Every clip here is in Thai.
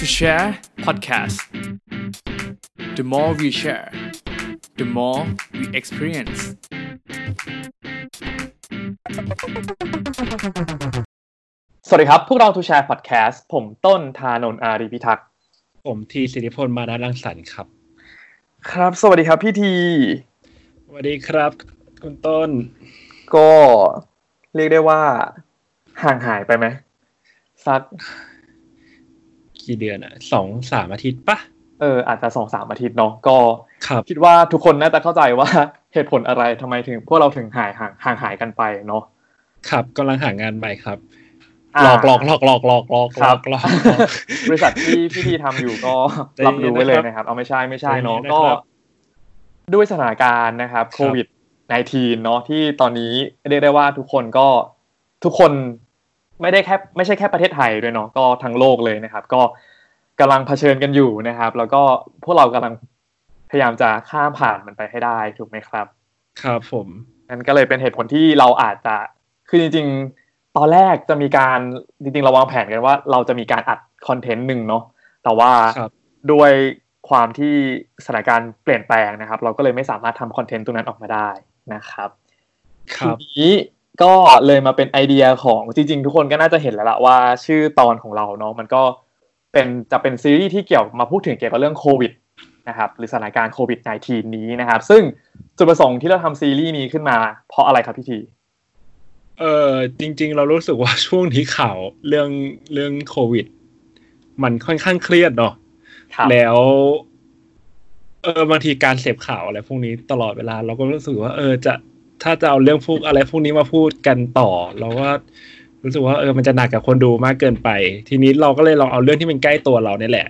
to Share podcast the more we share the more we experience สวัสดีครับ พวกเราทูแชร์พอดแคสต์ผมต้นธานนท์อารีพิทักษ์ ผมทีสิริพลมานารังสรรค์ครับ ครับ สวัสดีครับพี่ที สวัสดีครับ คุณต้น ก็เรียกได้ว่า ห่างหายไปไหมสัก กี่เดือนอะสองสามอาทิตย์ปะเอออาจจะสองสามอาทิตย์เนาะก็ครับคิดว่าทุกคนน่าจะเข้าใจว่าเหตุผลอะไรทำไมถึง พวกเราถึงหายห่างห่างหายกันไปเนาะครับกำลังหางานใหม่ครับาหลอกหลอกหลอกหลอกหลอกหลอกคหลรัอบกหลอกหลอกบริษัทที่พี่ทีทำอยู่ก็ใจรับเย็นรู้ไว้เลยนะครับนะครับ เอาไม่ใช่ไม่ใช่เนาะใจเย็นนะครับก็ ด้วยสถานการณ์นะครับครับโควิด -19 เนาะที่ตอนนี้เรียกได้ว่าทุกคนก็ทุกคน ไม่ได้แค่ไม่ใช่แค่ประเทศไทยด้วยเนาะก็ทั้งโลกเลยนะครับ ก็กำลังเผชิญกันอยู่นะครับ แล้วก็พวกเรากำลังพยายามจะข้ามผ่านมันไปให้ได้ถูกไหมครับ ครับผมนั่นก็เลยเป็นเหตุผลที่เราอาจจะคือจริง ๆ ตอนแรกจะมีการจริงๆเราวางแผนกันว่า เราจะมีการอัดคอนเทนต์หนึ่งเนาะแต่ว่าครับด้วยความที่สถานการณ์เปลี่ยนแปลงนะครับ เราก็เลยไม่สามารถทำคอนเทนต์ตรงนั้นออกมาได้นะครับครับทีนี้ ก็เลยมาเป็นไอเดียของจริงๆ ทุกคนก็น่าจะเห็นแล้วละว่าชื่อตอนของเราเนาะมันก็เป็นจะเป็นซีรีส์ที่เกี่ยวมาพูดถึงเกี่ยวกับเรื่องโควิดนะครับหรือสถานการณ์โควิด -19 นี้นะครับ ซึ่งจุดประสงค์ที่เราทำซีรีส์นี้ขึ้นมา เพราะอะไรครับพี่ทีเออจริง ๆ เรารู้สึกว่าช่วงนี้ข่าวเรื่องเรื่องโควิด มันค่อนข้างเครียดเนาะครับแล้วเออบางทีการเสพข่าวอะไรพวกนี้ตลอดเวลา เราก็รู้สึกว่า เออจะ ถ้าจะเอาเรื่องพวกอะไรพวกนี้มาพูดกันต่อ เราก็รู้สึกว่าเออมันจะหนักกับคนดูมากเกินไป ทีนี้เราก็เลยลองเอาเรื่องที่มันใกล้ตัวเราเนี่ยแหละ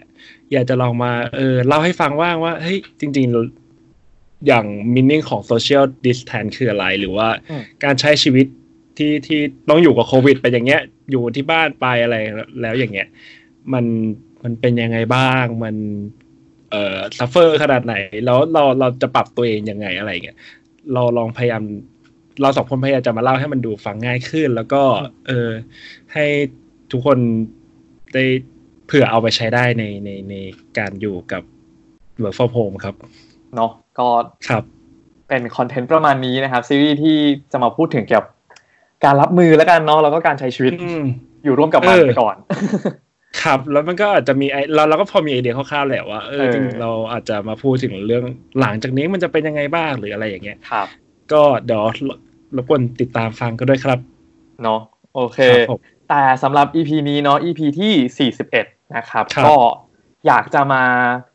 อยากจะลองมาเออเล่าให้ฟังว่างว่าเฮ้ยจริง ๆ อย่างมินนิ่งของ social distance คืออะไร หรือว่าอืมการใช้ชีวิตที่ที่ต้องอยู่กับโควิด ไปอย่างเงี้ย อยู่ที่บ้านไปอะไรแล้วอย่างเงี้ย มันมันเป็นยังไงบ้าง มันเอ่อซัฟเฟอร์ขนาดไหน แล้วเราเราจะปรับตัวเองยังไงอะไรเงี้ย เราลองพยายาม เราสองคนพยายามจะมาเล่าให้มันดูฟังง่ายขึ้น แล้วก็ เออ ให้ทุกคนได้เผื่อเอาไปใช้ได้ในในในการอยู่กับ work from home ครับ เนาะก็ครับ เป็นคอนเทนต์ประมาณนี้นะครับ ซีรีส์ที่จะมาพูดถึงเกี่ยวกับการรับมือแล้วกันเนาะแล้วก็การใช้ชีวิตอืมอยู่ร่วมกับมันเออไปก่อน ครับ แล้วมันก็อาจจะมีไอเราเราก็พอมีไอเดียคร่าวๆแหละว่าเออเออจริงๆเราอาจจะมาพูดถึงเรื่องหลังจากนี้มันจะเป็นยังไงบ้างหรืออะไรอย่างเงี้ยครับ ก็เดี๋ยวรบกวนติดตามฟังกันด้วยครับเนาะโอเคครับผมแต่สำหรับ EP นี้เนาะ EP ที่ 41 นะครับครับ ก็อยากจะมา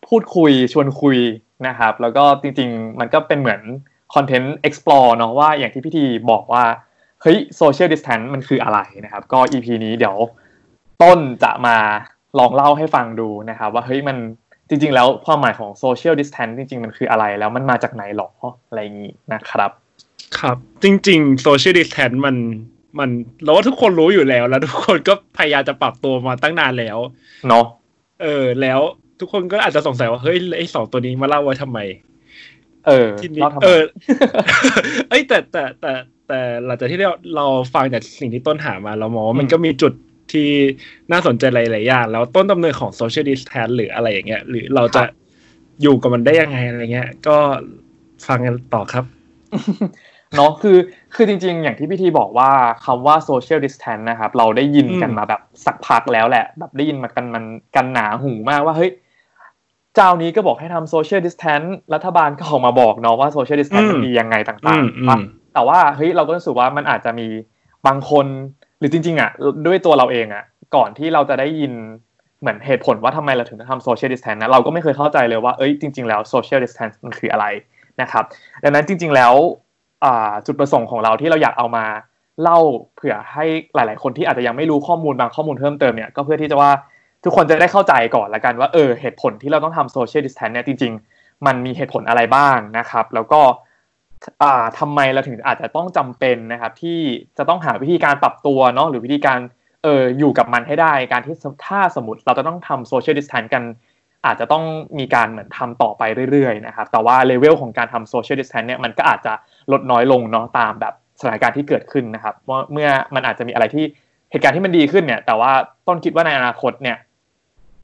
พูดคุยชวนคุยนะครับ แล้วก็จริงๆ มันก็เป็นเหมือนคอนเทนต์ explore เนาะว่าอย่างที่พี่ทีบอกว่า เฮ้ย social distance มันคืออะไรนะครับ ก็ EP นี้เดี๋ยว ต้นจะมาลองเล่าให้ฟังดูนะครับ ว่าเฮ้ยมันจริง ๆ แล้วความหมายของ social distance จริง ๆ มันคืออะไร แล้วมันมาจากไหนหรออะไรอย่างนี้นะครับ ครับ จริงๆโซเชียลดิสแทนมันมันเราว่าทุกคนรู้อยู่แล้ว แล้วทุกคนก็พยายามจะปรับตัวมาตั้งนานแล้วเนาะเออ แล้วทุกคนก็อาจจะสงสัยว่าเฮ้ยไอ้สองตัวนี้มาเล่าไว้ทำไม เออทีนี้เล่าทำไมเออเอ้ยแต่แต่แต่แต่หลังจากที่เราเราฟังจากสิ่งที่ต้นหามาเรามองว่ามันอืมก็มีจุด ที่น่าสนใจหลายๆอย่างแล้วต้นดำเนินของ social distance หรืออะไรอย่างเงี้ย หรือเราจะอยู่กับมันได้ยังไงอะไรเงี้ย ก็ฟังกันต่อครับเนาะคือคือจริง ๆ อย่างที่พี่ทีบอกว่าคำว่า social distance นะครับ เราได้ยินกันอืมมาแบบสักพักแล้วแหละ แบบได้ยินมากันมันกันหนาหูมากว่าเฮ้ยเจ้านี้ก็บอกให้ทำ social distance รัฐบาลก็ออกมาบอกเนาะว่า social distance มันดียังไงต่างอืมๆปะอืมแต่ว่าเฮ้ยเราก็รู้สึกว่ามันอาจจะมีบางคน หรือจริง ๆอะด้วยตัวเราเองอะ ก่อนที่เราจะได้ยินเหมือนเหตุผลว่าทำไมเราถึงต้องทำ social distance นะเราก็ไม่เคยเข้าใจเลยว่าเอ้ยจริง ๆ แล้ว social distance มันคืออะไรนะครับดังนั้นจริง ๆแล้วจุดประสงค์ของเราที่เราอยากเอามาเล่าเผื่อให้หลาย ๆ คนที่อาจจะยังไม่รู้ข้อมูลบางข้อมูลเพิ่มเติมเนี่ยก็เพื่อที่จะว่าทุกคนจะได้เข้าใจก่อนละกันว่าเออเหตุผลที่เราต้องทำ social distance เนี่ยจริง ๆ มันมีเหตุผลอะไรบ้างนะครับ แล้วก็ อ่าทำไมเราถึงอาจจะต้องจำเป็นนะครับ ที่จะต้องหาวิธีการปรับตัวเนาะหรือวิธีการเอออยู่กับมันให้ได้การที่ถ้าสมมติเราจะต้องทำ social distance กัน อาจจะต้องมีการเหมือนทำต่อไปเรื่อยๆนะครับแต่ว่าเลเวลของการทำ social distance เนี่ยมันก็อาจจะลดน้อยลงเนาะตามแบบสถานการณ์ที่เกิดขึ้นนะครับว่าเมื่อมันอาจจะมีอะไรที่เหตุการณ์ที่มันดีขึ้นเนี่ย แต่ว่าต้นคิดว่าในอนาคตเนี่ย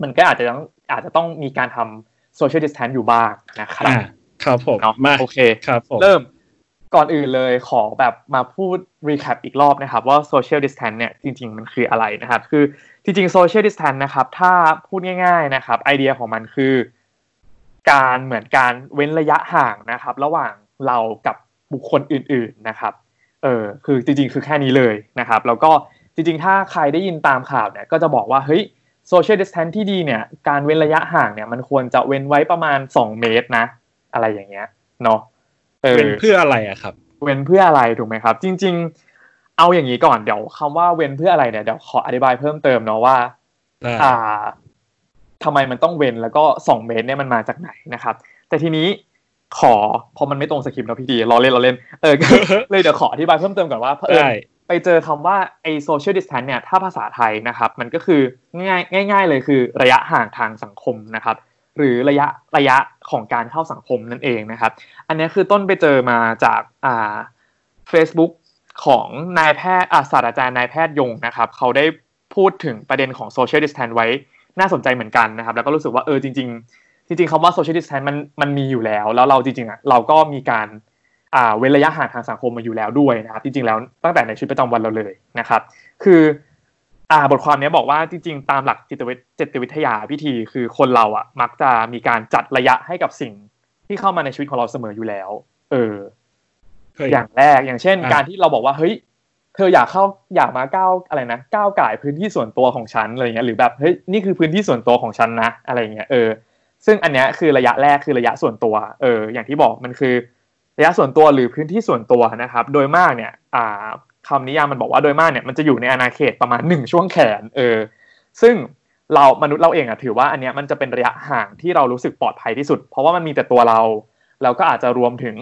มันก็อาจจะต้องอาจจะต้องมีการทำ social distance อยู่บ้างนะครับอ่าครับผมเนาะมาโอเคครับผมเริ่ม ก่อนอื่นเลยขอแบบมาพูด recap อีกรอบนะครับว่า social distance เนี่ยจริง ๆ มันคืออะไรนะครับ คือจริง ๆ social distance นะครับ ถ้าพูดง่าย ๆนะครับ ไอเดียของมันคือ การเหมือนการเว้นระยะห่างนะครับ ระหว่างเรากับบุคคลอื่น ๆนะครับ เออคือจริง ๆ คือแค่นี้เลยนะครับ แล้วก็จริง ๆ ถ้าใครได้ยินตามข่าวเนี่ยก็จะบอกว่าเฮ้ย social distance ที่ดีเนี่ยการเว้นระยะห่างเนี่ยมันควรจะเว้นไว้ประมาณ 2 เมตรนะ อะไรอย่างเงี้ยเนาะ เออเป็นเพื่ออะไรอะครับ เว้นเพื่ออะไรถูกไหมครับ จริง ๆ เอาอย่างนี้ก่อนเดี๋ยวคำว่าเว้นเพื่ออะไรเนี่ยเดี๋ยวขออธิบายเพิ่มเติมเนาะว่าได้อ่าทำไมมันต้องเว้นแล้วก็สองเมตรเนี่ยมันมาจากไหนนะครับ แต่ทีนี้ขอพอมันไม่ตรงสคริปต์เนาะพี่ดีเราเล่นเราเล่นเออเลยเดี๋ยวขออธิบายเพิ่มเติมก่อนว่าเผอิญได้ไปเจอคำว่าไอ้ social distance เนี่ยถ้าภาษาไทยนะครับ มันก็คือง่ายง่าย ๆ เลยคือระยะห่างทางสังคมนะครับ หรือระยะระยะของการเข้าสังคมนั่นเองนะครับ อันนี้คือต้นไปเจอมาจากอ่า Facebook ของนายแพทย์อาศาสตราจารย์นายแพทย์ยงนะครับ เขาได้พูดถึงประเด็นของ social distance ไว้น่าสนใจเหมือนกันนะครับ แล้วก็รู้สึกว่าเออจริง ๆ จริงๆคำว่า social distance มันมันมีอยู่แล้ว แล้วเราจริงๆอะเราก็มีการอ่าเว้นระยะห่างทางสังคมมาอยู่แล้วด้วยนะครับ จริงๆแล้วตั้งแต่ในชีวิตประจำวันเราเลยนะครับ คือ อ่าบทความเนี้ยบอกว่าจริงๆ ตามหลักจิตวิทจิตวิทยาพิธีคือคนเราอะ มักจะมีการจัดระยะให้กับสิ่งที่เข้ามาในชีวิตของเราเสมออยู่แล้ว เออเฮ้ยอย่างแรกอย่างเช่นอะการที่เราบอกว่าเฮ้ยเธออยากเข้าอยากมาก้าวอะไรนะก้าวไก่ายพื้นที่ส่วนตัวของฉันอะไรเงี้ยหรือแบบเฮ้ยนี่คือพื้นที่ส่วนตัวของฉันนะ อะไรเงี้ยเออ ซึ่งอันเนี้ยคือระยะแรกคือระยะส่วนตัว เออ อย่างที่บอกมันคือระยะส่วนตัวหรือพื้นที่ส่วนตัวนะครับ โดยมากเนี่ย อ่า คำนิยามมันบอกว่าโดยมากเนี่ยมันจะอยู่ในอาณาเขตประมาณหนึ่งช่วงแขนเออซึ่งเรามนุษย์เราเองอะถือว่าอันเนี้ยมันจะเป็นระยะห่างที่เรารู้สึกปลอดภัยที่สุด เพราะว่ามันมีแต่ตัวเราแล้วก็อาจจะรวมถึง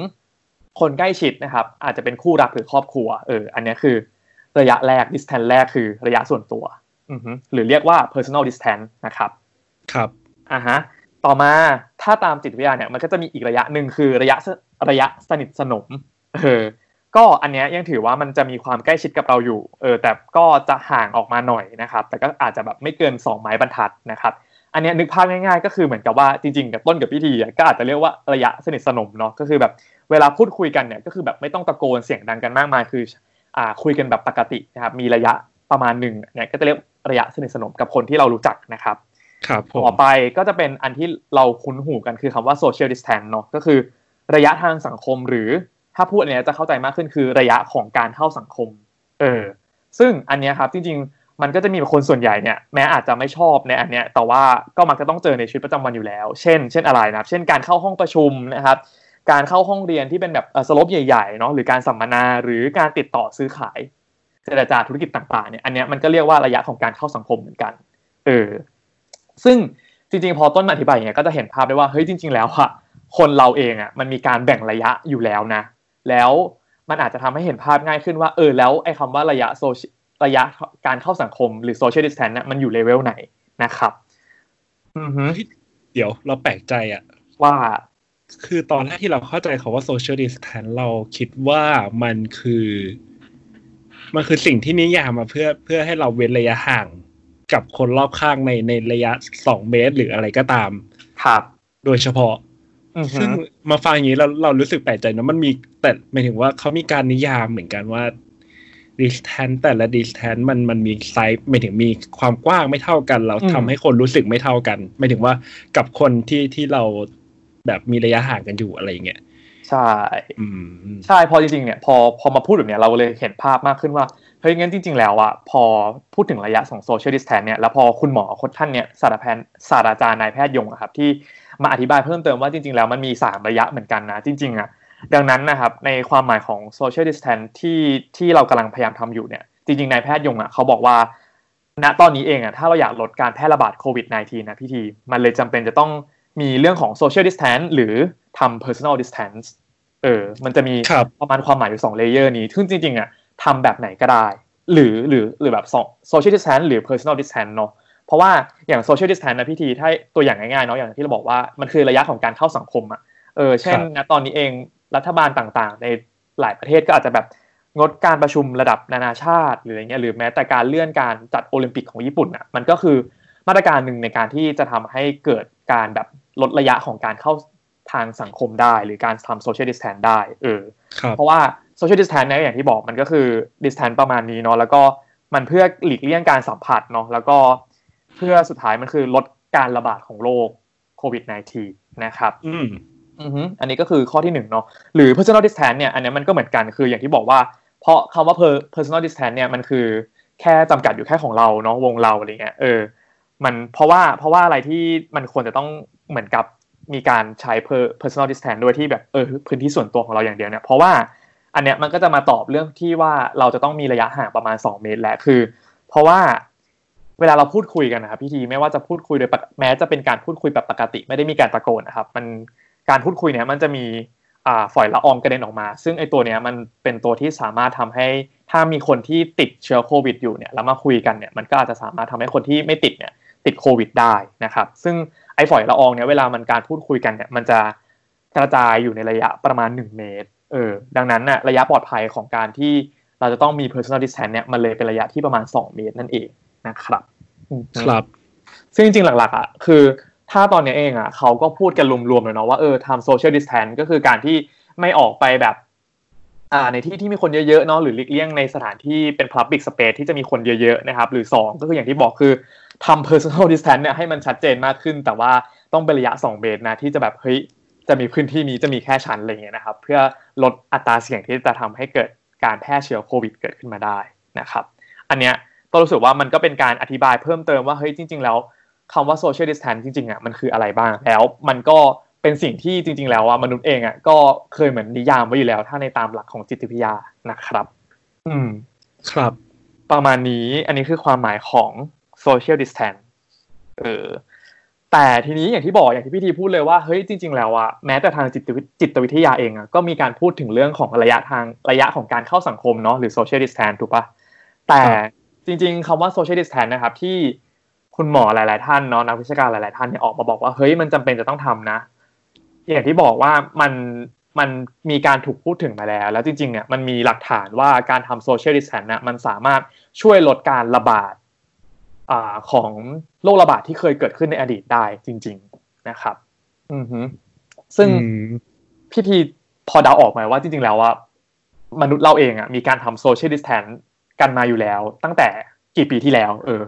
คนใกล้ชิดนะครับ อาจจะเป็นคู่รักหรือครอบครัวเอออันเนี้ยคือระยะแรก distance แรกคือระยะส่วนตัวอือฮึหรือเรียกว่า personal distance นะครับครับอ่าฮะต่อมาถ้าตามจิตวิทยาเนี่ยมันก็จะมีอีกระยะหนึ่งคือระยะสระยะสนิทสนมเออ ก็อันเนี้ยยังถือว่ามันจะมีความใกล้ชิดกับเราอยู่ เออแต่ก็จะห่างออกมาหน่อยนะครับ แต่ก็อาจจะแบบไม่เกินสองไม้บรรทัดนะครับ อันเนี้ยนึกภาพง่าย ๆ ก็คือเหมือนกับว่าจริงๆกับต้นกับพิธีอะก็อาจจะเรียกว่าระยะสนิทสนมเนาะก็คือแบบเวลาพูดคุยกันเนี่ยก็คือแบบไม่ต้องตะโกนเสียงดังกันมากมายคืออ่าคุยกันแบบปกตินะครับมีระยะประมาณหนึ่งเนี่ยก็จะเรียกระยะสนิทสนมกับคนที่เรารู้จักนะครับครับผมต่อไปก็จะเป็นอันที่เราคุ้นหูกันคือคำว่า social distance เนาะก็คือระยะทางสังคมหรือ ถ้าพูดอันเนี้ยจะเข้าใจมากขึ้นคือระยะของการเข้าสังคม เออ ซึ่งอันเนี้ยครับจริง ๆ มันก็จะมีคนส่วนใหญ่เนี่ยแม้อาจจะไม่ชอบในอันเนี้ยแต่ว่าก็มักจะต้องเจอในชีวิตประจำวันอยู่แล้ว เช่น เช่นอะไรนะครับ เช่นการเข้าห้องประชุมนะครับ การเข้าห้องเรียนที่เป็นแบบสลบใหญ่ๆเนาะหรือการสัมมนาหรือการติดต่อซื้อขายเจรจาธุรกิจต่างๆเนี่ยอันเนี้ยมันก็เรียกว่าระยะของการเข้าสังคมเหมือนกัน เออ ซึ่งจริงๆ พอต้นอธิบายเงี้ยก็จะเห็นภาพได้ว่าเฮ้ยจริง ๆ แล้วอะคนเราเองอะมันมีการแบ่งระยะอยู่แล้วนะ แล้วมันอาจจะทำให้เห็นภาพง่ายขึ้นว่า เออแล้วไอ้คำว่าระยะโซระยะการเข้าสังคมหรือ social distance น่ะมันอยู่เลเวลไหนนะครับ อือฮึเดี๋ยวเราแปลกใจอะว่า คือตอนแรกที่เราเข้าใจคาว่า social distance เราคิดว่ามันคือ มันคือสิ่งที่นิยามมาเพื่อเพื่อให้เราเว้นระยะห่างกับคนรอบข้างในในระยะสองเมตร หรืออะไรก็ตาม ครับ โดยเฉพาะอือฮึ ซึ่งมาฟังอย่างนี้เราเรารู้สึกแปลกใจนะมันมีแต่หมายถึงว่าเขามีการนิยามเหมือนกันว่า distance แต่ละ distance มันมันมีไซส์หมายถึงมีความกว้างไม่เท่ากัน เราทำให้คนรู้สึกไม่เท่ากันหมายถึงว่ากับคนที่ที่เราแบบมีระยะห่างกันอยู่อะไรอย่างเงี้ยใช่อืมใช่พอจริงๆเนี่ยพอพอมาพูดแบบเนี้ยเราเลยเห็นภาพมากขึ้นว่าเฮ้ยงั้นจริง ๆ แล้วอะพอพูดถึงระยะของ social distance เนี่ยแล้วพอคุณหมอคนท่านเนี่ยศาสตราแพทย์ศาสตราจารย์นายแพทย์ยงอะครับที่ มาอธิบายเพิ่มเติมว่าจริง ๆ แล้วมันมี 3 ระยะเหมือนกันนะ จริงๆอะดังนั้นนะครับในความหมายของ social distance ที่ที่เรากำลังพยายามทำอยู่เนี่ยจริงๆนายแพทย์ยงอะเขาบอกว่าณตอนนี้เองอะถ้าเราอยากลดการแพร่ระบาดโควิด -19 นะพี่ที มันเลยจำเป็นจะต้องมีเรื่องของ social distance หรือทำ personal distance เออ มันจะมีครับประมาณความหมายอยู่สองเลเยอร์นี้ ซึ่งจริงๆอะทำแบบไหนก็ได้ หรือหรือหรือแบบสอง social distance หรือ personal distance เนาะ เพราะว่าอย่าง social distance นะพี่ทีถ้าตัวอย่างง่ายๆเนาะอย่างที่เราบอกว่ามันคือระยะของการเข้าสังคมอะเออเช่นครับณตอนนี้เองรัฐบาลต่างๆ ในหลายประเทศก็อาจจะแบบงดการประชุมระดับนานาชาติหรืออะไรเงี้ยหรือแม้แต่การเลื่อนการจัดโอลิมปิกของญี่ปุ่นอะมันก็คือมาตรการหนึ่งในการที่จะทำให้เกิดการแบบลดระยะของการเข้าทางสังคมได้ หรือการทำโซเชียลดิสแทนได้เออครับเพราะว่าโซเชียลดิสแทนเนี่ยอย่างที่บอกมันก็คือดิสแทนประมาณนี้เนาะแล้วก็มันเพื่อหลีกเลี่ยงการสัมผัสเนาะแล้วก็ เพื่อสุดท้ายมันคือลดการระบาดของโรคโควิด -19 นะครับ อืมอือฮึอันนี้ก็คือข้อที่หนึ่งเนาะหรือ personal distance เนี่ยอันนี้มันก็เหมือนกันคืออย่างที่บอกว่า เพราะคำว่า per- personal distance เนี่ยมันคือแค่จำกัดอยู่แค่ของเราเนาะวงเราอะไรเงี้ยเออมันเพราะว่าเพราะว่าอะไรที่มันควรจะต้องเหมือนกับมีการใช้ per- personal distance ด้วยที่แบบเออพื้นที่ส่วนตัวของเราอย่างเดียวเนี่ยเพราะว่าอันเนี้ยมันก็จะมาตอบเรื่องที่ว่าเราจะต้องมีระยะห่างประมาณ 2 เมตรแหละคือ เพราะว่า เวลาเราพูดคุยกันนะครับพี่ทีไม่ว่าจะพูดคุยโดยแม้จะเป็นการพูดคุยแบบปกติ ไม่ได้มีการตะโกนนะครับ มันการพูดคุยเนี่ยมันจะมีฝอยละอองกระเด็นออกมา ซึ่งไอตัวเนี้ยมันเป็นตัวที่สามารถทำให้ถ้ามีคนที่ติดเชื้อโควิดอยู่เนี่ยแล้วมาคุยกันเนี่ยมันก็อาจจะสามารถทำให้คนที่ไม่ติดเนี่ยติดโควิดได้นะครับ ซึ่งไอฝอยละอองเนี่ยเวลามันการพูดคุยกันเนี่ยมันจะกระจายอยู่ในระยะประมาณ 1 เมตรเออดังนั้นน่ะระยะปลอดภัยของการที่เราจะต้องมี personal distance เนี่ยมันเลยเป็นระยะที่ประมาณ 2 เมตรนั่นเอง นะครับอืมครับ ซึ่งจริงๆหลักๆอะคือถ้าตอนนี้เองอะเขาก็พูดกันรวมๆเลยเนาะว่าเออทำโซเชียลดิสแทนก็คือการที่ไม่ออกไปแบบ อ่าในที่ที่มีคนเยอะๆเนาะหรือหลีกเลี่ยงในสถานที่เป็น Public Space ที่จะมีคนเยอะๆนะครับ หรือ 2 ก็คืออย่างที่บอกคือทำ Personal Distance เนี่ยให้มันชัดเจนมากขึ้น แต่ว่าต้องเป็นระยะ 2 เมตรนะ ที่จะแบบเฮ้ยจะมีพื้นที่นี้จะมีแค่ชั้นอะไรอย่างเงี้ยนะครับ เพื่อลดอัตราเสี่ยงที่จะทำให้เกิดการแพร่เชื้อโควิดเกิดขึ้นมาได้นะครับ อันเนี้ย ก็รู้สึกว่ามันก็เป็นการอธิบายเพิ่มเติมว่าเฮ้ยจริง ๆ แล้วคำว่า social distance จริงๆอะมันคืออะไรบ้างแล้วมันก็เป็นสิ่งที่จริง ๆ แล้วอะมนุษย์เองอะก็เคยเหมือนนิยามไว้อยู่แล้ว ถ้าในตามหลักของจิตวิทยานะครับ อืม ครับ ประมาณนี้อันนี้คือความหมายของ social distance เออแต่ทีนี้อย่างที่บอกอย่างที่พี่ทีพูดเลยว่าเฮ้ยจริง ๆ แล้วอะแม้แต่ทางจิตวิจิตวิทยาเองอะก็มีการพูดถึงเรื่องของระยะทางระยะของการเข้าสังคมเนาะหรือ social distance ถูกปะแต่ครับ จริง ๆคำว่า social distance นะครับ ที่คุณหมอหลาย ๆ ท่านเนาะนักวิชาการหลาย ๆ ท่านเนี่ยออกมาบอกว่าเฮ้ยมันจำเป็นจะต้องทำนะ อย่างที่บอกว่ามันมันมีการถูกพูดถึงมาแล้ว แล้วจริง ๆ เนี่ยมันมีหลักฐานว่าการทำ social distance นะมันสามารถช่วยลดการระบาดอ่าของโรคระบาดที่เคยเกิดขึ้นในอดีตได้จริง ๆนะครับ อือฮึซึ่งอืมพี่ทีพอเดาออกไหมว่าจริง ๆ แล้วว่ามนุษย์เราเองอะมีการทำ social distance กันมาอยู่แล้ว ตั้งแต่กี่ปีที่แล้ว เออ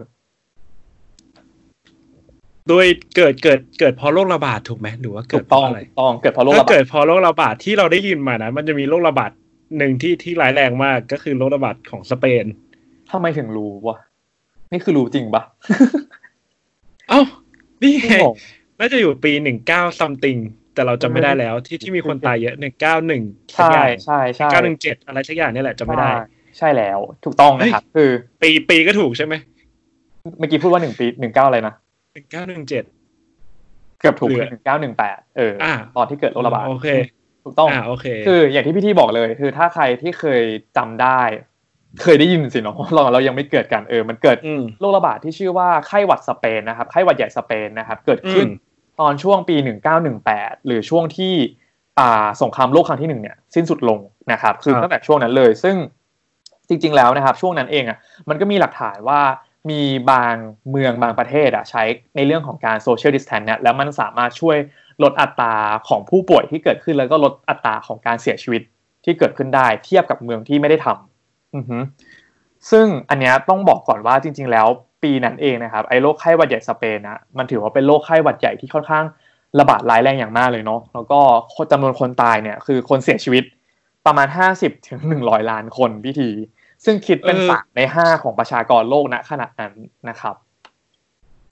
โดยเกิดเกิดเกิดเพราะโรคระบาดถูกไหมหรือว่าถูเกิดกเพต้องราะอะไรถูกต้องเกิดเพราะโรคถ้าระบาดเกิดเพราะโรคระบาดที่เราได้ยินมานะมันจะมีโรคระบาดหนึ่งที่ที่ร้ายแรงมากก็คือโรคระบาดของสเปนทำไมถึงรู้วะนี่คือรู้จริงปะเอ้านี่ไงงงน่าจะอยู่ปีหนึ่งเก้าซัมติงแต่เราจำไม่ได้แล้วที่ที่มีคนตายเยอะหนึ่งเก้าหนึ่งใช่ใช่ใช่เก้าหนึ่งเจ็ดอะไรสักอย่างนี่แหละจำไม่ได้ ใช่ใช่แล้วถูกต้องนะครับ คือ ปีปีก็ถูกใช่ไหมเมื่อกี้พูดว่าหนึ่งปีหนึ่งเก้าอะไรนะหนึ่งเก้าหนึ่งเจ็ดเกือบถูกเหลือหนึ่งเก้าหนึ่งแปดเอออ่าตอนที่เกิดโรคระบาดโอเค ถูกต้องอ่าโอเค คืออย่างที่พี่ที่บอกเลย คือถ้าใครที่เคยจำได้ เคยได้ยินสิเนาะเราเรายังไม่เกิดกันเออ มันเกิดอืมโรคระบาดที่ชื่อว่าไข้หวัดสเปนนะครับไข้หวัดใหญ่สเปนนะครับ เกิดขึ้นอืมตอนช่วงปี 1918 หรือช่วงที่อ่าสงครามโลกครั้งที่หนึ่งเนี่ยสิ้นสุดลงนะครับ คือครับตั้งแต่ช่วงนั้นเลย ซึ่ง จริง ๆ แล้วนะครับ ช่วงนั้นเองอะมันก็มีหลักฐานว่ามีบางเมืองบางประเทศอะใช้ในเรื่องของการโซเชียลดิสแทนเนี่ยแล้วมันสามารถช่วยลดอัตราของผู้ป่วยที่เกิดขึ้นแล้วก็ลดอัตราของการเสียชีวิตที่เกิดขึ้นได้เทียบกับเมืองที่ไม่ได้ทำอือฮึซึ่งอันเนี้ยต้องบอกก่อนว่าจริง ๆ แล้วปีนั้นเองนะครับไอ้โรคไข้หวัดใหญ่สเปนนะมันถือว่าเป็นโรคไข้หวัดใหญ่ที่ค่อนข้างระบาดร้ายแรงอย่างมากเลยเนาะแล้วก็จำนวนคนตายเนี่ยคือคนเสียชีวิตประมาณ 50ถึง100 ล้านคนพิธี ซึ่งคิดเป็นเออสามในห้าของประชากรโลกณขณะนั้นนะครับ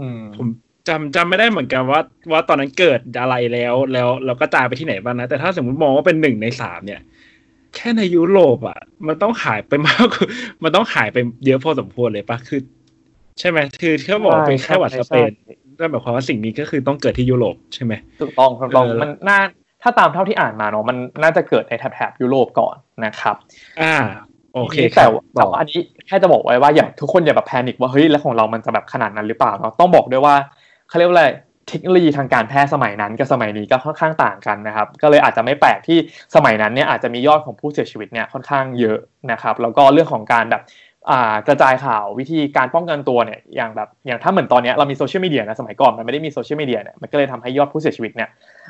อืมผมจำจำไม่ได้เหมือนกันว่าว่าตอนนั้นเกิดอะไรแล้ว แล้วเราก็ตายไปที่ไหนบ้างนะ แต่ถ้าสมมติมองว่าเป็นหนึ่งในสามเนี่ย แค่ในยุโรปอะ มันต้องหายไปมากกว่ามันต้องหายไปเยอะพอสมควรเลยปะคือ ใช่ไหมคือเขาบอกว่าเป็นแค่หวัดสเปนใช่นั่นหมายความว่าสิ่งนี้ก็คือต้องเกิดที่ยุโรปใช่ไหมถูกต้องถูกต้องเออมันน่าถ้าตามเท่าที่อ่านมาเนาะมันน่าจะเกิดในแถบๆยุโรปก่อนนะครับ อ่า โอเคทีนี้คแต่รับว่าแต่ว่าอันนี้แค่จะบอกไว้ว่าอย่าทุกคนอย่าแบบแพนิคว่าเฮ้ยแล้วของเรามันจะแบบขนาดนั้นหรือเปล่าเนาะต้องบอกด้วยว่าเขาเรียกว่าอะไรเทคโนโลยีทางการแพทย์สมัยนั้นกับสมัยนี้ก็ค่อนข้างต่างกันนะครับ ก็เลยอาจจะไม่แปลกที่สมัยนั้นเนี่ยอาจจะมียอดของผู้เสียชีวิตเนี่ยค่อนข้างเยอะนะครับ แล้วก็เรื่องของการแบบกระจายข่าววิธีการป้องกันตัวเนี่ยอย่างแบบอย่างถ้าเหมือนตอนนี้เรามี social media นะสมัยก่อนมันไม่ได้มี social media เนี่ยมันก็เลยทำให้ยอดผู้เสียชีวิตเนี่ย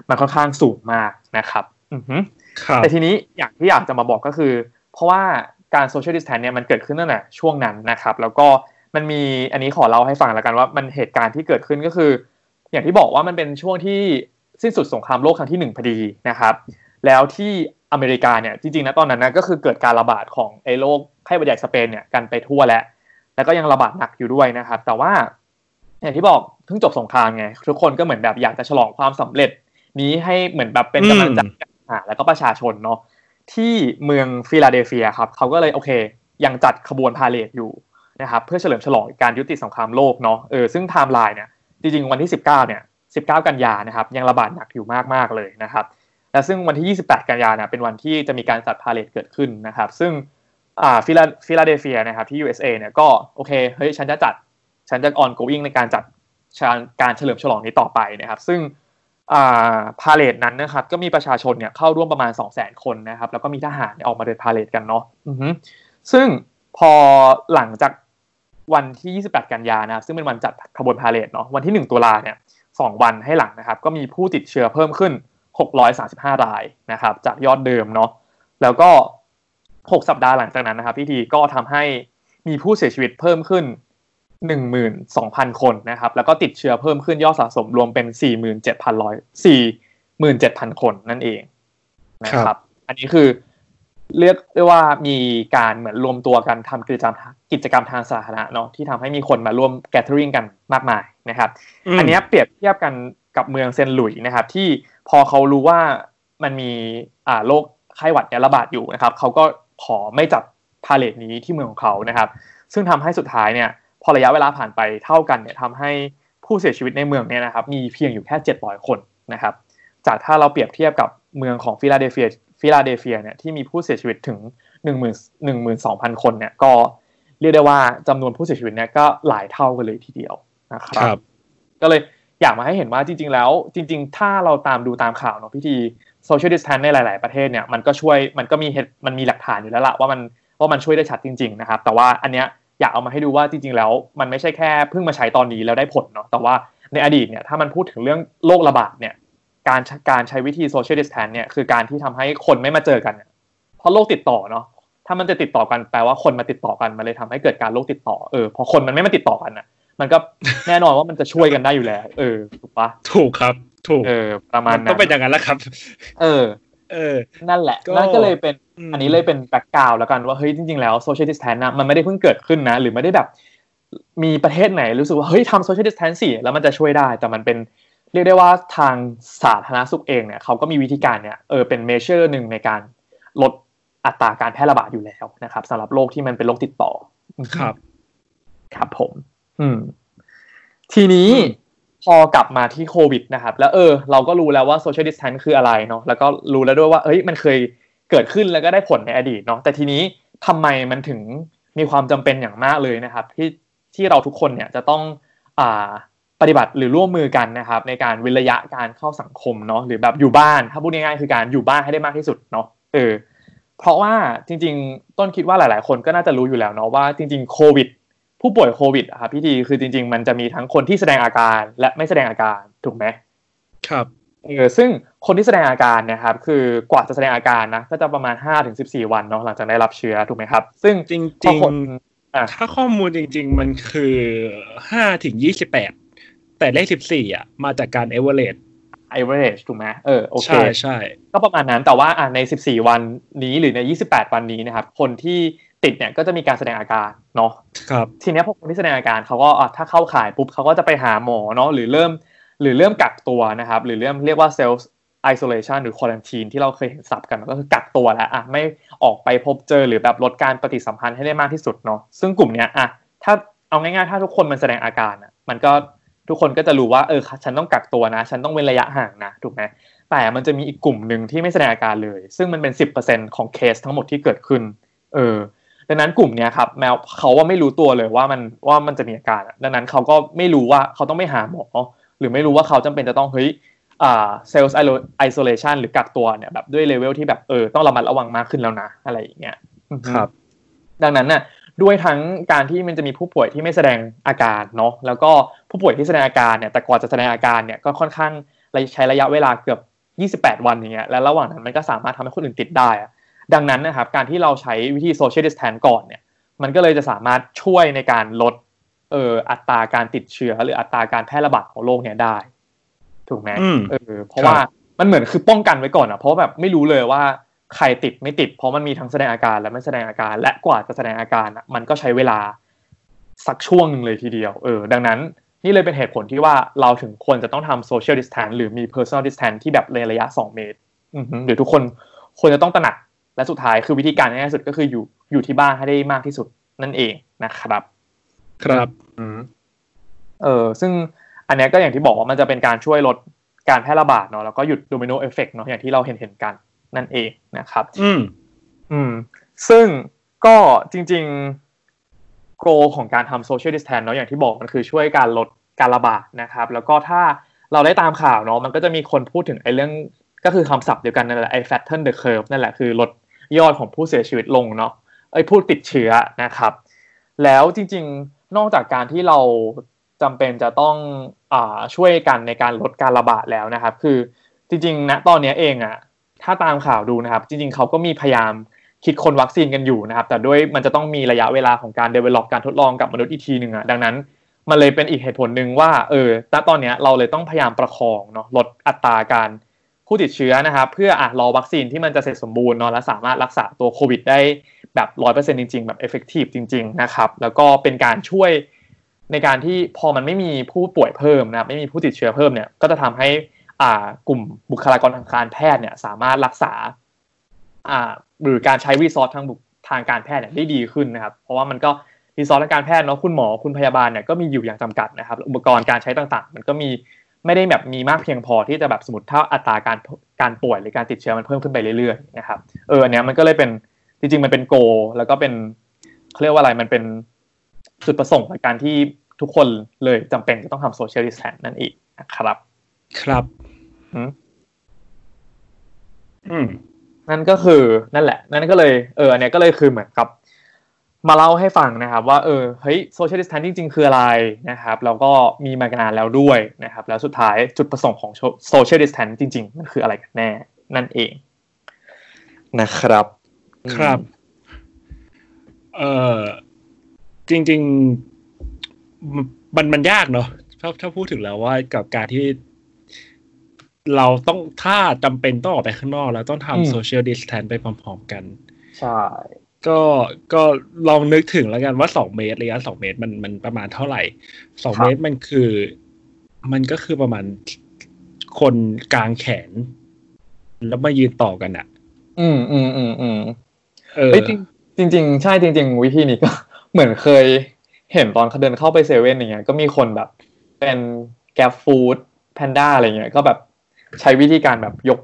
มันค่อนข้างสูงมากนะครับแต่ทีนี้อย่างที่อยากจะมาบอกก็คือ เพราะว่า การ social distance เนี่ยมันเกิดขึ้นตั้งแต่ช่วงนั้นนะครับ แล้วก็มันมีอันนี้ขอเล่าให้ฟังแล้วกันว่ามันเหตุการณ์ที่เกิดขึ้นก็คือ อย่างที่บอกว่ามันเป็นช่วงที่สิ้นสุดสงครามโลกครั้งที่หนึ่งพอดีนะครับ แล้วที่อเมริกาเนี่ยจริงๆนะตอนนั้นนะก็คือเกิดการระบาดของไอ้โรคไข้หวัดใหญ่สเปนเนี่ยกันไปทั่วแล้วแล้วก็ยังระบาดหนักอยู่ด้วยนะครับ แต่ว่าอย่างที่บอกเพิ่งจบสงครามไงทุกคนก็เหมือนแบบอยากจะฉลองความสำเร็จนี้ให้เหมือนแบบเป็นกำลังใจแล้วก็ประชาชนเนาะ ที่เมืองฟิลาเดลเฟียครับเขาก็เลยโอเค ยังจัดขบวน parade อยู่นะครับเพื่อเฉลิมฉลองการยุติสงครามโลกเนาะเออซึ่งไทม์ไลน์เนี่ยจริงๆวันที่ 19เนี่ย19 กันยานะครับยังระบาดหนักอยู่มากๆเลยนะครับและซึ่งวันที่ 28 กันยาเนี่ยเป็นวันที่จะมีการจัด parade เกิดขึ้นนะครับ ซึ่งฟิลาฟิลาเดลเฟียนะครับที่ USA เนี่ยก็โอเคเฮ้ยฉันจะจัดฉันจะ on going ในการจัดการเฉลิมฉลองนี้ต่อไปนะครับ ซึ่ง parade นั้นนะครับก็มีประชาชนเนี่ยเข้าร่วมประมาณ 2 0 0 0 0 0 คนนะครับแล้วก็มีทหารออกมาเดิน parade กันเนาะซึ่งพอหลังจากวันที่ 28 กันยานะครับซึ่งเป็นวันจัดขบวนพาเลทเนาะวันที่ 1 ตุลาเนี่ยสวันให้หลังนะครับก็มีผู้ติดเชื้อเพิ่มขึ้น 635 รายนะครับจากยอดเดิมเนาะแล้วก็ 6 สัปดาห์หลังจากนั้นนะครับพิธีก็ทำให้มีผู้เสียชีวิตเพิ่มขึ้น 12,000 คนนะครับ แล้วก็ติดเชื้อเพิ่มขึ้นยอดสะสมรวมเป็น 47,100 47,000 คนนั่นเองนะครับ อันนี้คือเรียกได้ว่ามีการเหมือนรวมตัวกันทำกิจกรรมกิจกรรมทางสาธารณะเนาะที่ทำให้มีคนมาร่วมแกทเทอริงกันมากมายนะครับ อันนี้เปรียบเทียบกันกับเมืองเซนหลุยนะครับ ที่พอเขารู้ว่ามันมีอ่าโรคไข้หวัดเนี่ยระบาดอยู่นะครับเขาก็ขอไม่จัดพาเลทนี้ที่เมืองของเขานะครับ ซึ่งทำให้สุดท้ายเนี่ย พอระยะเวลาผ่านไปเท่ากันเนี่ยทำให้ผู้เสียชีวิตในเมืองเนี่ยนะครับมีเพียงอยู่แค่ 700 คนนะครับจากถ้าเราเปรียบเทียบกับเมืองของฟิลาเดลเฟียฟิลาเดลเฟียเนี่ยที่มีผู้เสียชีวิตถึง1 0 0 0 0 1 2 0 0 0 คนเนี่ยก็เรียกได้ว่าจำนวนผู้เสียชีวิตเนี่ยก็หลายเท่ากันเลยทีเดียวนะครับก็เลยอยากมาให้เห็นว่าจริง ๆ แล้ว จริง ๆ ถ้าเราตามดูตามข่าวเนาะวิธี social distance ในหลาย ๆ ประเทศเนี่ยมันก็ช่วยมันก็มีเหตุมันมีหลักฐานอยู่แล้วล่ะว่ามันว่ามันช่วยได้ชัดจริง ๆ นะครับ แต่ว่าอันเนี้ย อยากเอามาให้ดูว่าจริง ๆ แล้วมันไม่ใช่แค่เพิ่งมาใช้ตอนนี้แล้วได้ผลเนาะแต่ว่าในอดีตเนี่ยถ้ามันพูดถึงเรื่องโรคระบาดเนี่ยการการใช้วิธี social distance เนี่ยคือการที่ทำให้คนไม่มาเจอกัน เพราะโรคติดต่อเนาะถ้ามันจะติดต่อกันแปลว่าคนมาติดต่อกันมันเลยทำให้เกิดการโรคติดต่อเออพอคนมันไม่มาติดต่อกันอะ มันก็แน่นอนว่ามันจะช่วยกันได้อยู่แล้ว เออถูกปะถูกครับ ถูกเออประมาณนั้นต้องเป็นอย่างนั้นแหละครับ เออ เออ นั่นแหละนั่นก็เลยเป็นอันนี้เลยเป็น background แล้วกันว่าเฮ้ยจริงๆแล้ว social distance นะมันไม่ได้เพิ่งเกิดขึ้นนะ หรือไม่ได้แบบ มีประเทศไหนรู้สึกว่าเฮ้ยทำ social distance สิแล้วมันจะช่วยได้ แต่มันเป็นเรียกได้ว่าทางสาธารณสุขเองเนี่ยเขาก็มีวิธีการเนี่ยเออเป็น measure หนึ่งในการลดอัตราการแพร่ระบาดอยู่แล้วนะครับสำหรับโรคที่มันเป็นโรคติดต่อครับ ครับผม อืม ทีนี้ พอกลับมาที่โควิดนะครับ แล้วเออ เราก็รู้แล้วว่า social distance คืออะไรเนาะแล้วก็รู้แล้วด้วยว่าเอ้ยมันเคยเกิดขึ้นแล้วก็ได้ผลในอดีตเนาะแต่ทีนี้ทำไมมันถึงมีความจำเป็นอย่างมากเลยนะครับ ที่ที่เราทุกคนเนี่ยจะต้องอ่าปฏิบัติหรือร่วมมือกันนะครับ ในการวิระยะการเข้าสังคมเนาะหรือแบบอยู่บ้าน ถ้าพูดง่ายๆคือการอยู่บ้านให้ได้มากที่สุดเนาะเออเพราะว่าจริง ๆ ต้นคิดว่าหลาย ๆ คนก็น่าจะรู้อยู่แล้วเนาะว่าจริง ๆ โควิด ผู้ป่วยโควิดครับพี่ทีคือจริง ๆ มันจะมีทั้งคนที่แสดงอาการและไม่แสดงอาการถูกไหมครับเออซึ่งคนที่แสดงอาการนะครับ คือกว่าจะแสดงอาการนะก็จะประมาณห้าถึงสิบสี่วันเนาะหลังจากได้รับเชื้อถูกไหมครับ ซึ่งจริงๆถ้าข้อมูลจริง ๆ มันคือห้าถึงยี่สิบแปดแต่เลขสิบสี่อะมาจากการเอเวอเรสต์ไอเวอเรจถูกไหมเออโอเคใช่ใช่ก็ประมาณนั้นแต่ว่าอ่าในสิบสี่วันนี้หรือในยี่สิบแปดวันนี้นะครับ คนที่ ติดเนี่ยก็จะมีการแสดงอาการเนาะครับทีนี้พอคนที่แสดงอาการเขาก็ถ้าเข้าข่ายปุ๊บเขาก็จะไปหาหมอเนาะหรือเริ่มหรือเริ่มกักตัวนะครับหรือเริ่มเรียกว่า self-isolation หรือ quarantine ที่เราเคยเห็นศัพท์กันก็คือกักตัวแล้วอะไม่ออกไปพบเจอหรือแบบลดการปฏิสัมพันธ์ให้ได้มากที่สุดเนาะซึ่งกลุ่มเนี้ยอะถ้าเอาง่ายๆ ถ้าทุกคนมันแสดงอาการอะมันก็ทุกคนก็จะรู้ว่าเออฉันต้องกักตัวนะ ฉันต้องเว้นระยะห่างนะถูกไหมแต่มันจะมีอีกกลุ่มหนึ่งที่ไม่แสดงอาการเลย ซึ่งมันเป็นสิบเปอร์เซ็นต์ของเคสทั้งหมดที่เกิดขึ้นเออ ดังนั้นกลุ่มเนี้ยครับแมวเขาว่าไม่รู้ตัวเลยว่ามันว่ามันจะมีอาการดังนั้นเขาก็ไม่รู้ว่าเขาต้องไม่หาหมอ หรือไม่รู้ว่าเขาจำเป็นจะต้องเฮ้ยอ่าเซลล์ไอโซเลชันหรือกักตัวเนี่ยแบบด้วยเลเวลที่แบบเออต้องระมัดระวังมากขึ้นแล้วนะ อะไรอย่างเงี้ยครับ ดังนั้นน่ะด้วยทั้งการที่มันจะมีผู้ป่วยที่ไม่แสดงอาการเนาะแล้วก็ผู้ป่วยที่แสดงอาการเนี่ยแต่ก่อนจะแสดงอาการเนี่ยก็ค่อนข้างใช้ระยะเวลาเกือบ 28 วันอย่างเงี้ยแล้วระหว่างนั้นมันก็สามารถทำให้คนอื่นติดได้อะ ดังนั้นนะครับการที่เราใช้วิธี social distance ก่อนเนี่ยมันก็เลยจะสามารถช่วยในการลดเอ่ออัตราการติดเชื้อหรืออัตราการแพร่ระบาดของโรคเนี่ยได้ ถูกไหมอืมเออเพราะว่ามันเหมือนคือป้องกันไว้ก่อนอะเพราะแบบไม่รู้เลยว่าใครติดไม่ติด เพราะมันมีทั้งแสดงอาการและไม่แสดงอาการ และกว่าจะแสดงอาการอะมันก็ใช้เวลาสักช่วงหนึ่งเลยทีเดียวเออดังนั้นนี่เลยเป็นเหตุผลที่ว่าเราถึงควรจะต้องทำ social distance หรือมี personal distance ที่แบบในระยะ 2 เมตรอือหือหรือทุกคนควรจะต้องตระหนัก และสุดท้ายคือวิธีการง่ายที่สุดก็คืออยู่อยู่ที่บ้านให้ได้มากที่สุดนั่นเองนะครับ ครับอืมเออซึ่งอันเนี้ยก็อย่างที่บอกว่ามันจะเป็นการช่วยลดการแพร่ระบาดเนาะแล้วก็หยุด domino effect เนาะอย่างที่เราเห็นเห็นกันนั่นเองนะครับ อืม อืม ซึ่งก็จริงๆ goal ของการทำ social distance เนาะอย่างที่บอกมันคือช่วยการลดการระบาดนะครับ แล้วก็ถ้าเราได้ตามข่าวเนาะมันก็จะมีคนพูดถึงไอ้เรื่องก็คือคำศัพท์เดียวกันนั่นแหละไอ้ fatten the curve นั่นแหละคือลด ยอดของผู้เสียชีวิตลงเนาะไอ้ผู้ติดเชื้อนะครับ แล้วจริงๆนอกจากการที่เราจำเป็นจะต้องอาช่วยกันในการลดการระบาดแล้วนะครับ คือจริงๆณตอนนี้เองอะถ้าตามข่าวดูนะครับ จริงๆเขาก็มีพยายามคิดคนวัคซีนกันอยู่นะครับ แต่ด้วยมันจะต้องมีระยะเวลาของการ develop การทดลองกับมนุษย์อีกทีหนึ่งอะดังนั้นมันเลยเป็นอีกเหตุผลหนึ่งว่าเออณตอนนี้เราเลยต้องพยายามประคองเนาะลดอัตราการ ผู้ติดเชื้อนะครับ เพื่ออะรอวัคซีนที่มันจะเสร็จสมบูรณ์เนาะและสามารถรักษาตัวโควิดได้แบบร้อยเปอร์เซ็นจริง ๆ แบบ effective จริง ๆ นะครับ แล้วก็เป็นการช่วยในการที่พอมันไม่มีผู้ป่วยเพิ่มนะครับไม่มีผู้ติดเชื้อเพิ่มเนี่ยก็จะทำให้อ่ากลุ่มบุคลากรทางการแพทย์เนี่ยสามารถรักษาอ่าหรือการใช้รีซอสทางบุทางการแพทย์เนี่ยได้ดีขึ้นนะครับ เพราะว่ามันก็รีซอสทางการแพทย์เนาะคุณหมอคุณพยาบาลเนี่ยก็มีอยู่อย่างจำกัดนะครับ อุปกรณ์การใช้ต่างๆ มันก็มี ไม่ได้แบบมีมากเพียงพอที่จะแบบสมมติถ้าอัตราการการป่วยหรือการติดเชื้อมันเพิ่มขึ้นไปเรื่อยๆนะครับเอออันเนี้ยมันก็เลยเป็นจริงๆมันเป็นโก แล้วก็เป็นเขาเรียกว่าอะไรมันเป็นจุดประสงค์ในการที่ทุกคนเลยจำเป็นจะต้องทำโซเชียลดิสแทนนั่นเองนะครับ ครับอืมอืมนั่นก็คือนั่นแหละ นั่นก็เลยเอออันเนี้ยก็เลยคือเหมือนกับ มาเล่าให้ฟังนะครับว่าเออเฮ้ย social distance จริงๆคืออะไรนะครับแล้วก็มีมานานแล้วด้วยนะครับแล้วสุดท้ายจุดประสงค์ของ social distance จริง ๆ มันคืออะไรกันแน่นั่นเองนะครับ ครับเอ่อจริง ๆ มันมันยากเนาะถ้าถ้าพูดถึงแล้วว่ากับการที่เราต้องถ้าจำเป็นต้องออกไปข้างนอก แล้วต้องอืมทำโซเชียลดิสแทนไปพร้อม ๆ กัน ใช่ ก็ก็ลองนึกถึงแล้วกันว่าสองเมตรระยะสองเมตรมันมันประมาณเท่าไหร่สองเมตรมันคือ มันก็คือประมาณคนกลางแขน แล้วมายืนต่อกันอะ อืมอืมอืมอืมเออเฮ้ยจริงจริงๆใช่จริง ๆ วิธีนี้ก็เหมือนเคยเห็นตอนเขาเดินเข้าไปเซเว่นอย่างเงี้ย ก็มีคนแบบ เป็นแก b ฟู้ดแพนด้าอะไรเงี้ยก็แบบใช้วิธีการแบบยก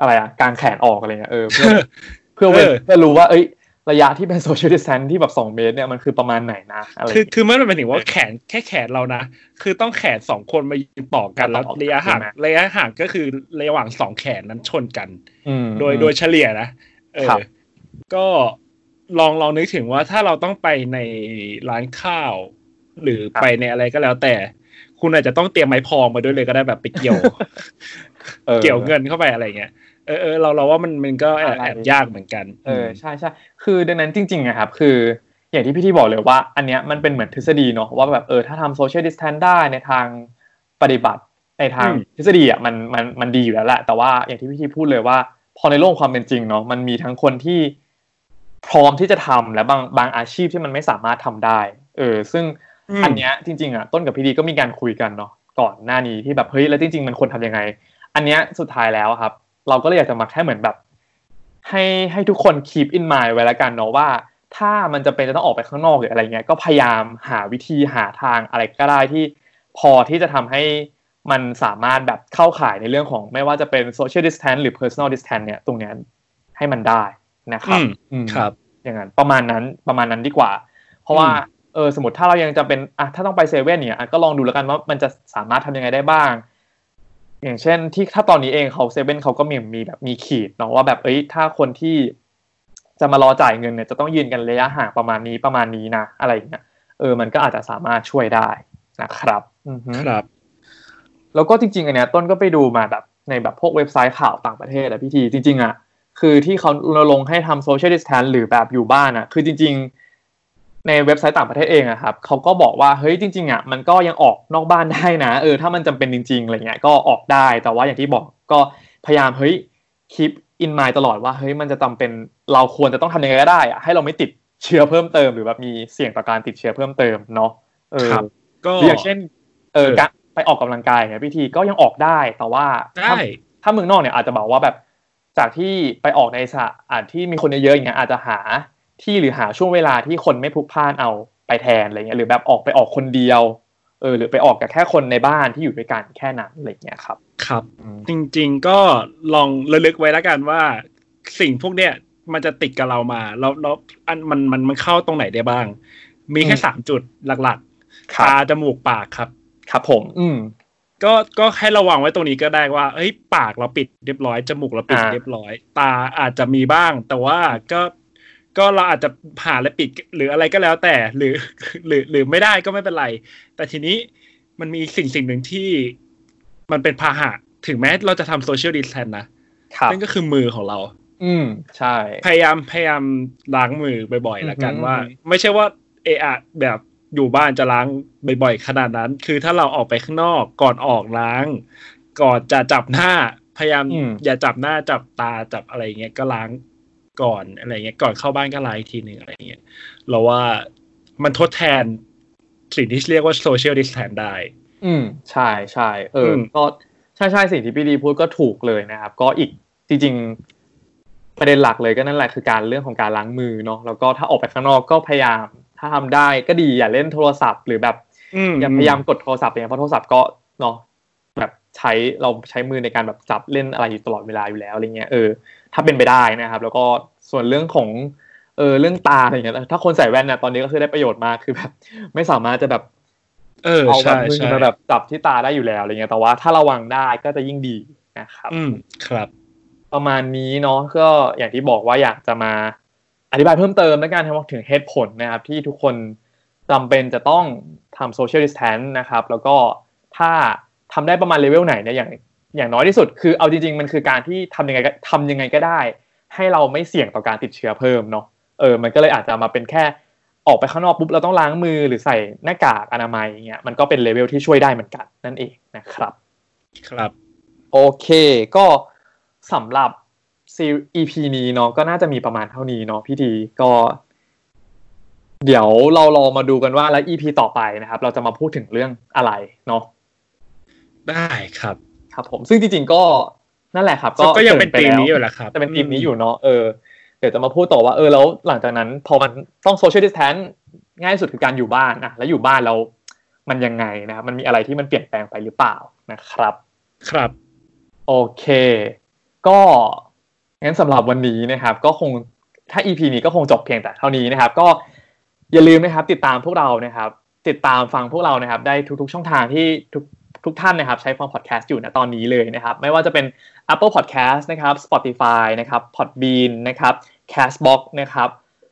อะไรอะกางแขนออกอะไรเงี้ยเออเพื่อเพื่อเว้นเออเพื่อรู้ว่าเอ้ยระยะที่เป็นโซเชียลดิสแทนที่แบบสองเมตรเนี่ยมันคือประมาณไหนนะอะไรคือคือไม่ได้หมายถึงว่าแขนแค่แขนเรานะ คือต้องแขนสองคนมายืนต่อกันแล้วต่อกันระยะห่างใช่ไหมระยะห่างก็คือระหว่างสองแขนนั้นชนกันอืมโดยโดยเฉลี่ยนะเออครับก็ลองลองนึกถึงว่าถ้าเราต้องไปในร้านข้าว หรือไปในอะไรก็แล้วแต่ คุณอาจจะต้องเตรียมไม้พองมาด้วยเลยก็ได้แบบไปเกี่ยวออเกี่ยวเงินเข้าไปอะไรเงี้ย เออเออเราเราว่ามันมันก็แอบอะไรแอบยากเหมือนกัน เออใช่ใช่คือดังนั้นจริงๆอะครับ คืออย่างที่พี่ที่บอกเลยว่า อันเนี้ยมันเป็นเหมือนทฤษฎีเนาะว่าแบบเออถ้าทำโซเชียลดิสแทนได้ในทางปฏิบัติในทางอืมทฤษฎีอะมันมันมันดีอยู่แล้วแหละแต่ว่าอย่างที่พี่ที่พูดเลยว่า พอในโลกความเป็นจริงเนาะมันมีทั้งคนที่พร้อมที่จะทำและบางบางอาชีพที่มันไม่สามารถทำได้ เออ ซึ่งมอันเนี้ยจริงๆอะต้นกับพี่ดีก็มีการคุยกันเนาะก่อนหน้านี้ที่แบบเฮ้ยแล้วจริง ๆ มันควรทำยังไง อันเนี้ยสุดท้ายแล้วอะครับ เราก็เลยอยากจะมาแค่เหมือนแบบ ให้ให้ทุกคน keep in mind ไว้แล้วกันเนาะว่า ถ้ามันจะเป็นจะต้องออกไปข้างนอกหรืออะไรเงี้ยก็พยายามหาวิธีหาทางอะไรก็ได้ที่พอที่จะทำให้มันสามารถแบบเข้าข่ายในเรื่องของไม่ว่าจะเป็น social distance หรือ personal distance เนี่ยตรงเนี้ยให้มันได้นะครับอืมอืมครับ อย่างนั้นประมาณนั้นประมาณนั้นดีกว่า เพราะว่าอืมเออสมมติถ้าเรายังจะเป็นอะถ้าต้องไปเซเว่นเนี่ยอะก็ลองดูแล้วกันว่ามันจะสามารถทำยังไงได้บ้าง อย่างเช่นที่ถ้าตอนนี้เองเขาเซเว่นเขาก็มีมีแบบมีขีดเนาะว่าแบบเอ้ยถ้าคนที่จะมารอจ่ายเงินเนี่ยจะต้องยืนกันระยะห่างประมาณนี้ประมาณนี้นะอะไรอย่างเงี้ยเออมันก็อาจจะสามารถช่วยได้นะครับอือฮึครับ แล้วก็จริงๆอันเนี้ยต้นก็ไปดูมาแบบในแบบพวกเว็บไซต์ข่าวต่างประเทศอะพี่ทีจริง ๆอะคือที่เขารณรงค์ให้ทำโซเชียลดิสแทนหรือแบบอยู่บ้านอะคือจริง ๆ ในเว็บไซต์ต่างประเทศเองอะครับเขาก็บอกว่าเฮ้ยจริงๆอะมันก็ยังออกนอกบ้านได้นะเออถ้ามันจำเป็นจริงๆอะไรเงี้ยก็ออกได้แต่ว่าอย่างที่บอกก็พยายามเฮ้ยคิปอินมายตลอดว่าเฮ้ยมันจะจำเป็นเราควรจะต้องทำยังไงก็ได้อะให้เราไม่ติดเชื้อเพิ่มเติมหรือแบบมีเสี่ยงต่อการติดเชื้อเพิ่มเติมเนาะเออครับก็หรืออย่างเช่นเออเออการไปออกกำลังกายเนี่ยพี่ทีก็ยังออกได้แต่ว่าได้ถ้าถ้าเมืองนอกเนี่ยอาจจะบอกว่าแบบจากที่ไปออกในสถานที่มีคนเยอะๆอย่างเงี้ยอาจจะหา ที่หรือหาช่วงเวลาที่คนไม่พลุกพล่านเอาไปแทนอะไรเงี้ยหรือแบบออกไปออกคนเดียวเออหรือไปออกกับแค่คนในบ้านที่อยู่ด้วยกันแค่นั้นอะไรเงี้ยครับ ครับอืมจริง ๆก็ลองระลึกไว้แล้วกันว่า สิ่งพวกเนี้ยมันจะติดกับเรามาแล้วแล้วอันมันมันมันเข้าตรงไหนได้บ้าง มีแค่อืมสามจุดหลักคๆรับตาจมูกปากครับ ครับผม อืมก็ก็ให้ระวังไว้ตรงนี้ก็ได้ว่าเอ้ยปากเราปิดเรียบร้อยจมูกเราปิดอ่าเรียบร้อย ตาอาจจะมีบ้าง แต่ว่าก็ ก็เราอาจจะผ่าและปิดหรืออะไรก็แล้วแต่หรือ หรือหรือไม่ได้ก็ไม่เป็นไร แต่ทีนี้มันมีสิ่งสิ่งหนึ่งที่มันเป็นพาหะ ถึงแม้เราจะทำโซเชียลดิสแทนนะครับนั่นก็คือมือของเรา อืมใช่ พยายามพยายามล้างมือบ่อยๆอือฮึแล้วกันว่าอือฮึไม่ใช่ว่าเอะอะแบบอยู่บ้านจะล้างบ่อยๆขนาดนั้น คือถ้าเราออกไปข้างนอกก่อนออกล้าง ก่อนจะจับหน้าพยายามอืมอย่าจับหน้าจับตาจับอะไรเงี้ยก็ล้าง ก่อนอะไรเงี้ยก่อนเข้าบ้านก็ล้างอีกทีหนึ่งอะไรเงี้ยเราว่ามันทดแทนสิ่งที่เรียกว่าโซเชียลดิสแทนได้ อืมใช่ใช่เอออมก็ใช่ใช่สิ่งที่พี่ดีพูดก็ถูกเลยนะครับ ก็อีกจริงๆประเด็นหลักเลยก็นั่นแหละคือการเรื่องของการล้างมือเนาะแล้วก็ถ้าออกไปข้างนอกก็พยายาม ถ้าทำได้ก็ดีอย่าเล่นโทรศัพท์หรือแบบอืมอย่าพยายามกดโทรศัพท์อย่างเพราะโทรศัพท์ก็เนาะแบบ ใช้เราใช้มือในการแบบจับเล่นอะไรอยู่ตลอดเวลาอยู่แล้วอะไรเงี้ยเออถ้าเป็นไปได้นะครับ แล้วก็ส่วนเรื่องของเออเรื่องตาอะไรเงี้ยถ้าคนใส่แว่นเนี่ยตอนนี้ก็คือได้ประโยชน์มากคือแบบ ไม่สามารถจะแบบเออเอาแบใช่บมือใช่มาแบบจับที่ตาได้อยู่แล้วอะไรเงี้ยแต่ว่าถ้าระวังได้ก็จะยิ่งดีนะครับ อืมครับ ประมาณนี้เนาะก็อย่างที่บอกว่าอยากจะมาอธิบายเพิ่มเติมในการทำถึงเหตุผลนะครับ ที่ทุกคนจำเป็นจะต้องทำโซเชียลดิสแทนนะครับ แล้วก็ถ้า ทำได้ประมาณเลเวลไหนเนี่ยอย่างอย่างน้อยที่สุด คือเอาจริงๆมันคือการที่ทำยังไงก็ทำยังไงก็ได้ ให้เราไม่เสี่ยงต่อการติดเชื้อเพิ่มเนาะเออมันก็เลยอาจจะมาเป็นแค่ออกไปข้างนอกปุ๊บเราต้องล้างมือหรือใส่หน้ากากอนามัยอย่างเงี้ยมันก็เป็นเลเวลที่ช่วยได้เหมือนกันนั่นเองนะครับ ครับ โอเค ก็สำหรับซี EP นี้เนาะก็น่าจะมีประมาณเท่านี้เนาะพี่ดีก็ เดี๋ยวเรารอมาดูกันว่าแล้ว EP ต่อไปนะครับ เราจะมาพูดถึงเรื่องอะไรเนาะ ได้ครับ ครับผมซึ่งจริงๆก็นั่นแหละครับ ก็ยังเป็นกริ่ธีมไแล้วนี้อยู่แหละครับจะเป็นทีมนี้อยู่เนาะเออเดี๋ยวจะมาพูดต่อว่าเออแล้วหลังจากนั้น พอมันต้องโซเชียลดิสแทนง่ายที่สุดคือการอยู่บ้านอะแล้วอยู่บ้านเรามันยังไงนะครับมันมีอะไรที่มันเปลี่ยนแปลงไปหรือเปล่านะครับ ครับ โอเค ก็งั้นสำหรับวันนี้นะครับ ก็คงถ้า EP นี้ก็คงจบเพียงแต่เท่านี้นะครับ ก็อย่าลืมนะครับ ติดตามพวกเรานะครับ ติดตามฟังพวกเรานะครับ ได้ทุกๆช่องทางที่ทุก ทุกท่านนะครับใช้ฟังพอดแคสต์อยู่นะตอนนี้เลยนะครับ ไม่ว่าจะเป็น Apple Podcast นะครับ Spotify นะครับ Podbean นะครับ Castbox นะครับ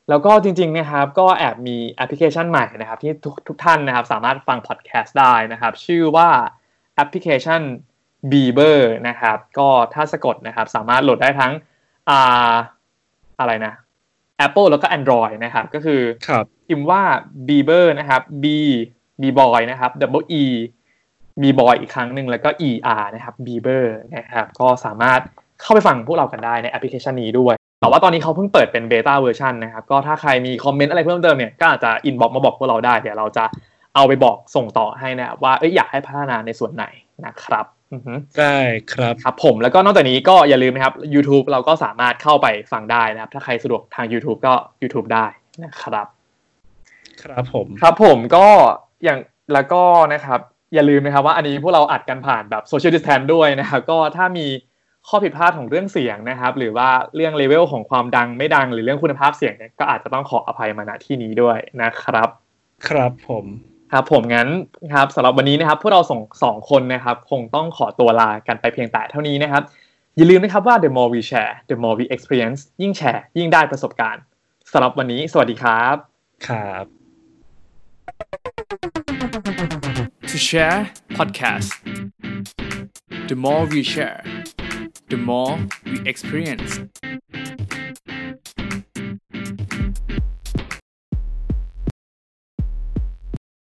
แล้วก็จริงๆนะครับก็แอบมีแอปพลิเคชันใหม่นะครับ ที่ทุกทุกท่านนะครับสามารถฟังพอดแคสต์ได้นะครับ ชื่อว่าแอปพลิเคชัน b e b e r นะครับ ก็ถ้าสะกดนะครับสามารถโหลดได้ทั้งอ่าอะไรนะ Apple แล้วก็ Android นะครับ ก็คือครับพิมพ์ว่า b e b e r นะครับ b b boy นะครับ double e b boy อีกครั้งหนึ่งแล้วก็ e r นะครับ b e b e r นะครับก็สามารถเข้าไปฟังพวกเรากันได้ในแอปพลิเคชันนี้ด้วย แต่ว่าตอนนี้เขาเพิ่งเปิดเป็น beta version นะครับ ก็ถ้าใครมี comment อะไรเพิ่มเติมเนี่ยก็อาจจะ inbox มาบอกพวกเราได้ เดี๋ยวเราจะเอาไปบอกส่งต่อให้นะครับว่าเอ้ยอยากให้พัฒนาในส่วนไหนนะครับอือฮึได้ครับครับผมแล้วก็นอกจากนี้ก็อย่าลืมนะครับ YouTube เราก็สามารถเข้าไปฟังได้นะครับ ถ้าใครสะดวกทาง YouTube ก็ YouTube ได้นะครับ ครับผม ครับผมก็อย่างแล้วก็นะครับ อย่าลืมนะครับว่าอันนี้พวกเราอัดกันผ่านแบบโซเชียลดิสแทนด้วยนะครับก็ถ้ามีข้อผิดพลาดของเรื่องเสียงนะครับ หรือว่าเรื่องเลเวลของความดังไม่ดัง หรือเรื่องคุณภาพเสียงเนี่ยก็อาจจะต้องขออภัยมาณที่นี้ด้วยนะครับ ครับผมครับผมงั้นครับสำหรับวันนี้นะครับ พวกเราส่งสองคนนะครับ คงต้องขอตัวลากันไปเพียงแต่เท่านี้นะครับ อย่าลืมนะครับว่า the more we share the more we experience ยิ่งแชร์ยิ่งได้ประสบการณ์สำหรับวันนี้ สวัสดีครับ ครับ to share podcast. The more we share, the more we experience.